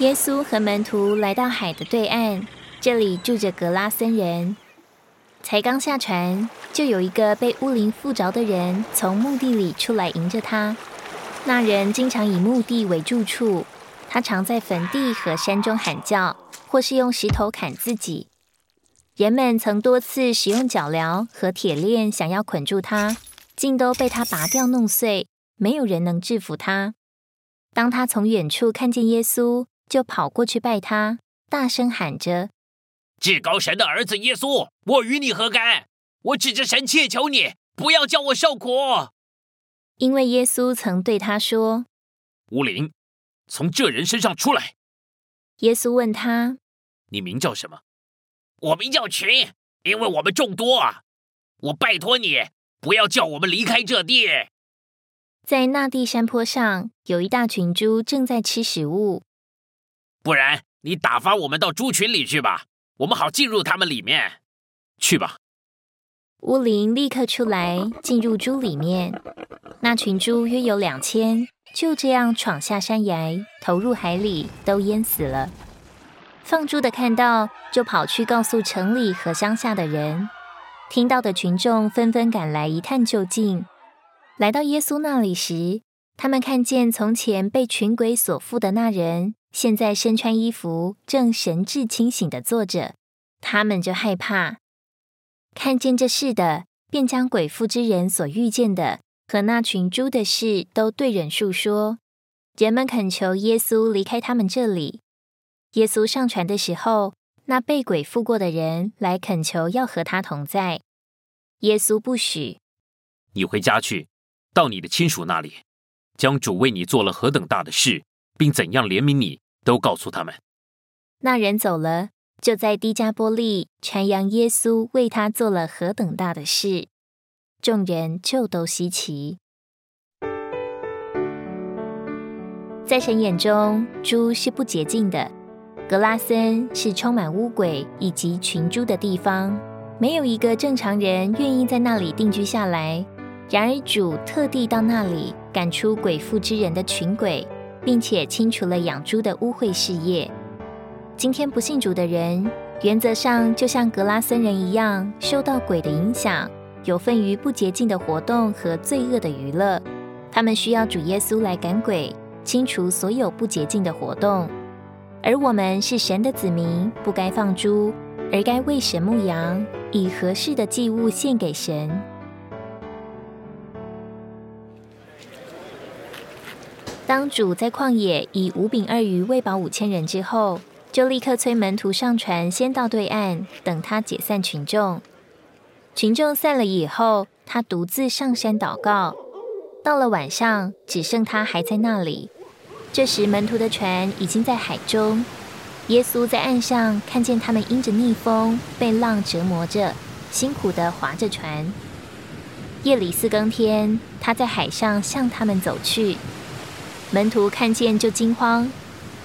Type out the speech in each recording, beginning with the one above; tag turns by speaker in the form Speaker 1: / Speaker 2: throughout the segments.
Speaker 1: 耶稣和门徒来到海的对岸，这里住着格拉森人。才刚下船，就有一个被乌灵附着的人从墓地里出来迎着他。那人经常以墓地为住处，他常在坟地和山中喊叫，或是用石头砍自己。人们曾多次使用脚镣和铁链想要捆住他，竟都被他拔掉弄碎，没有人能制服他。当他从远处看见耶稣，就跑过去拜他，大声喊着。
Speaker 2: 至高神的儿子耶稣，我与你何干？我指着神切求你，不要叫我受苦。
Speaker 1: 因为耶稣曾对他说：“
Speaker 2: 乌灵，从这人身上出来。”
Speaker 1: 耶稣问他：“
Speaker 2: 你名叫什么？”“我名叫群，因为我们众多啊。我拜托你，不要叫我们离开这地。”
Speaker 1: 在那地山坡上，有一大群猪正在吃食物。
Speaker 2: 不然，你打发我们到猪群里去吧。我们好进入他们里面，去吧。
Speaker 1: 乌林立刻出来，进入猪里面。那群猪约有两千，就这样闯下山崖，投入海里，都淹死了。放猪的看到，就跑去告诉城里和乡下的人。听到的群众纷纷赶来一探究竟。来到耶稣那里时，他们看见从前被群鬼所附的那人。现在身穿衣服，正神志清醒的坐着，他们就害怕。看见这事的，便将鬼妇之人所遇见的和那群猪的事都对人述说。人们恳求耶稣离开他们这里。耶稣上船的时候，那被鬼附过的人来恳求要和他同在。耶稣不许。
Speaker 2: 你回家去，到你的亲属那里，将主为你做了何等大的事。并怎样怜悯你，都告诉他们。
Speaker 1: 那人走了，就在低加波利传扬耶稣为他做了何等大的事，众人就都稀奇。在神眼中，猪是不洁净的。格拉森是充满污鬼以及群猪的地方，没有一个正常人愿意在那里定居下来。然而主特地到那里赶出鬼妇之人的群鬼。并且清除了养猪的污秽事业。今天不信主的人，原则上就像格拉森人一样，受到鬼的影响，有份于不洁净的活动和罪恶的娱乐。他们需要主耶稣来赶鬼，清除所有不洁净的活动。而我们是神的子民，不该放猪，而该为神牧羊，以合适的祭物献给神。当主在旷野以五饼二鱼喂饱五千人之后，就立刻催门徒上船，先到对岸等他解散群众。群众散了以后，他独自上山祷告。到了晚上，只剩他还在那里。这时，门徒的船已经在海中。耶稣在岸上看见他们因着逆风被浪折磨着，辛苦的划着船。夜里四更天，他在海上向他们走去。门徒看见就惊慌，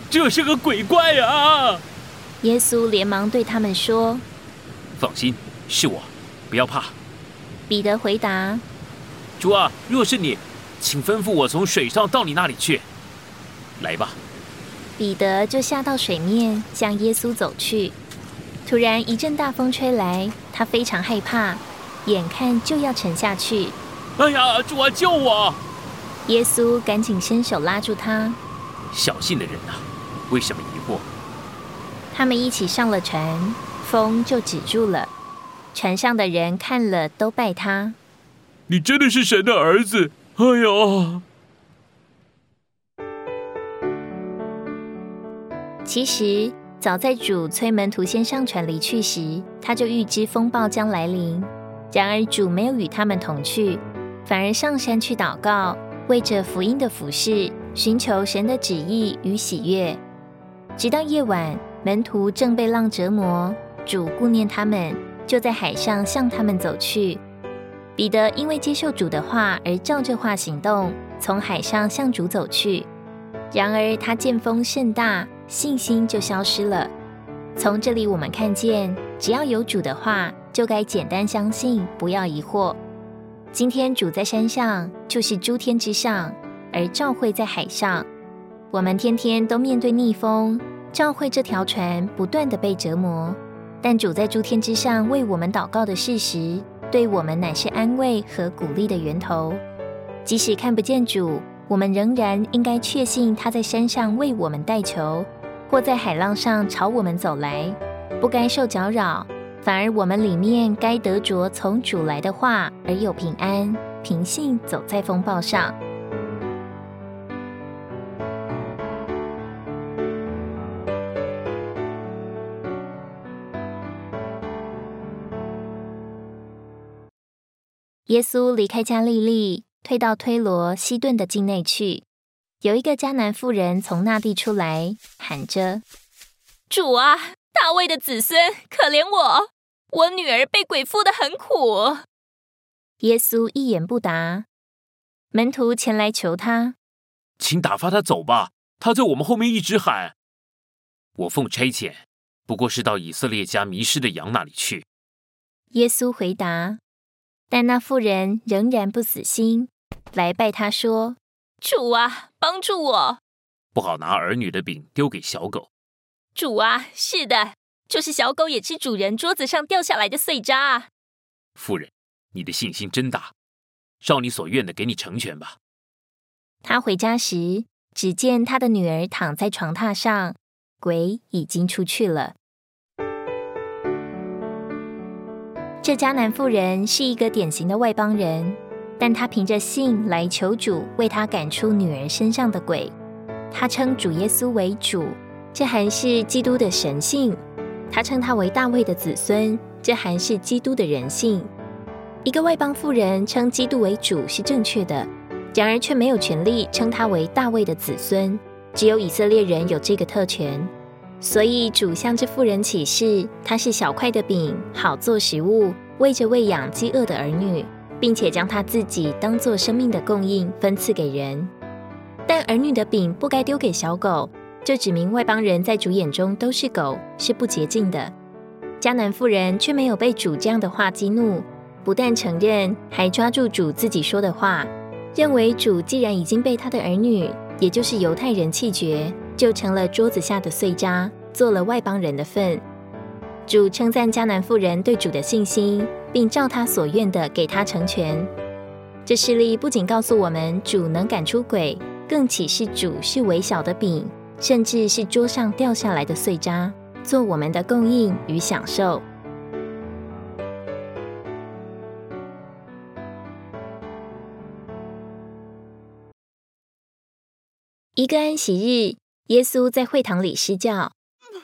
Speaker 2: 这是个鬼怪啊！
Speaker 1: 耶稣连忙对他们说：“
Speaker 2: 放心，是我，不要怕。”
Speaker 1: 彼得回答：“
Speaker 2: 主啊，若是你，请吩咐我从水上到你那里去。来吧。”
Speaker 1: 彼得就下到水面向耶稣走去。突然一阵大风吹来，他非常害怕，眼看就要沉下去。
Speaker 2: 哎呀，主啊，救我！
Speaker 1: 耶稣赶紧伸手拉住他。
Speaker 2: 小信的人啊，为什么疑惑？
Speaker 1: 他们一起上了船，风就止住了。船上的人看了都拜他。
Speaker 2: 你真的是神的儿子！哎呀！
Speaker 1: 其实早在主催门徒先上船离去时，他就预知风暴将来临。然而主没有与他们同去，反而上山去祷告。为着福音的服饰，寻求神的旨意与喜悦，直到夜晚，门徒正被浪折磨，主顾念他们，就在海上向他们走去。彼得因为接受主的话而照着话行动，从海上向主走去。然而他见风甚大，信心就消失了。从这里我们看见，只要有主的话，就该简单相信，不要疑惑。今天主在山上，就是诸天之上；而召会在海上。我们天天都面对逆风，教会这条船不断的被折磨。但主在诸天之上为我们祷告的事实，对我们乃是安慰和鼓励的源头。即使看不见主，我们仍然应该确信他在山上为我们代求，或在海浪上朝我们走来，不该受搅扰，反而我们里面该得着从主来的话，而有平安、平信走在风暴上。耶稣离开加利利，退到推罗西顿的境内去。有一个迦南妇人从那地出来，喊着：“
Speaker 3: 主啊，大卫的子孙，可怜我，我女儿被鬼附的很苦。”
Speaker 1: 耶稣一言不答。门徒前来求他：“
Speaker 2: 请打发他走吧，他在我们后面一直喊。我奉差遣，不过是到以色列家迷失的羊那里去。”
Speaker 1: 耶稣回答。但那妇人仍然不死心，来拜他说：“
Speaker 3: 主啊，帮助我！
Speaker 2: 不好拿儿女的饼丢给小狗。”
Speaker 3: 主啊，是的，就是小狗也吃主人桌子上掉下来的碎渣。
Speaker 2: 夫人，你的信心真大，照你所愿的给你成全吧。
Speaker 1: 他回家时，只见他的女儿躺在床榻上，鬼已经出去了。这迦南妇人是一个典型的外邦人，但她凭着信来求主为她赶出女儿身上的鬼。她称主耶稣为主，这还是基督的神性；他称他为大卫的子孙，这还是基督的人性。一个外邦妇人称基督为主是正确的，然而却没有权利称他为大卫的子孙。只有以色列人有这个特权。所以主向这妇人起誓，他是小块的饼，好做食物，喂着喂养饥饿的儿女，并且将他自己当做生命的供应分赐给人。但儿女的饼不该丢给小狗，这指明外邦人在主眼中都是狗，是不洁净的。迦南妇人却没有被主这样的话激怒，不但承认，还抓住主自己说的话，认为主既然已经被他的儿女，也就是犹太人弃绝。就成了桌子下的碎渣，做了外邦人的份。主称赞迦南妇人对主的信心，并照他所愿的给他成全。这事例不仅告诉我们主能赶出鬼，更启示主是微小的饼，甚至是桌上掉下来的碎渣，做我们的供应与享受。一个安息日。耶稣在会堂里施教，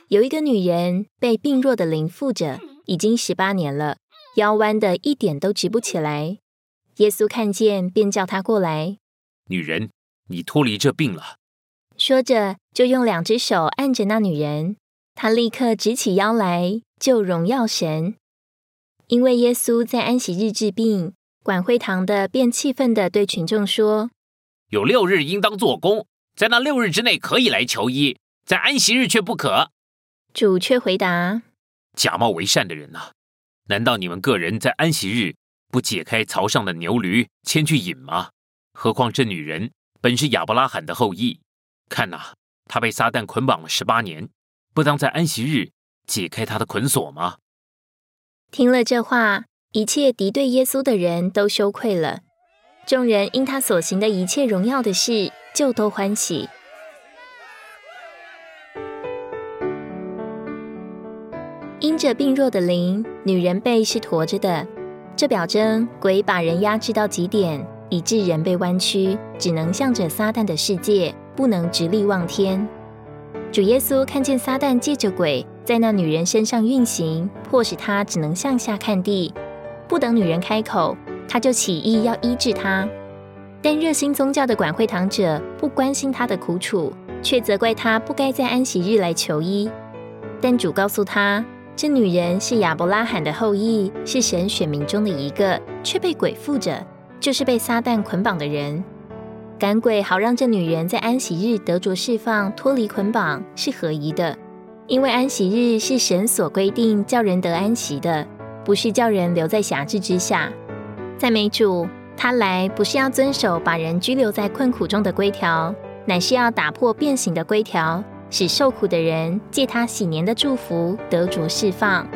Speaker 1: 有一个女人被病弱的灵附着，已经十八年了，腰弯的一点都直不起来。耶稣看见，便叫她过来。
Speaker 2: 女人，你脱离这病了。
Speaker 1: 说着，就用两只手按着那女人，她立刻直起腰来，就荣耀神。因为耶稣在安息日治病，管会堂的便气愤的对群众说：“
Speaker 2: 有六日应当做工。”在那六日之内可以来求医，在安息日却不可。
Speaker 1: 主却回答：“
Speaker 2: 假冒为善的人呐，难道你们个人在安息日不解开槽上的牛驴牵去饮吗？何况这女人本是亚伯拉罕的后裔，看呐，他被撒旦捆绑了十八年，不当在安息日解开他的捆锁吗？”
Speaker 1: 听了这话，一切敌对耶稣的人都羞愧了。众人因他所行的一切荣耀的事。就都欢喜。因着病弱的灵，女人背是驼着的，这表征鬼把人压制到极点，以致人被弯曲，只能向着撒旦的世界，不能直立望天。主耶稣看见撒旦借着鬼在那女人身上运行，迫使她只能向下看地。不等女人开口，他就起意要医治她。但热心宗教的管会堂者不关心他的苦楚，却责怪他不该在安息日来求医。但主告诉他，这女人是亚伯拉罕的后裔，是神选民中的一个，却被鬼附着，就是被撒旦捆绑的人。赶鬼好让这女人在安息日得着释放，脱离捆绑，是合宜的。因为安息日是神所规定叫人得安息的，不是叫人留在辖制之下。赞美主。他来不是要遵守把人拘留在困苦中的规条，乃是要打破变形的规条，使受苦的人借他喜年的祝福得着释放。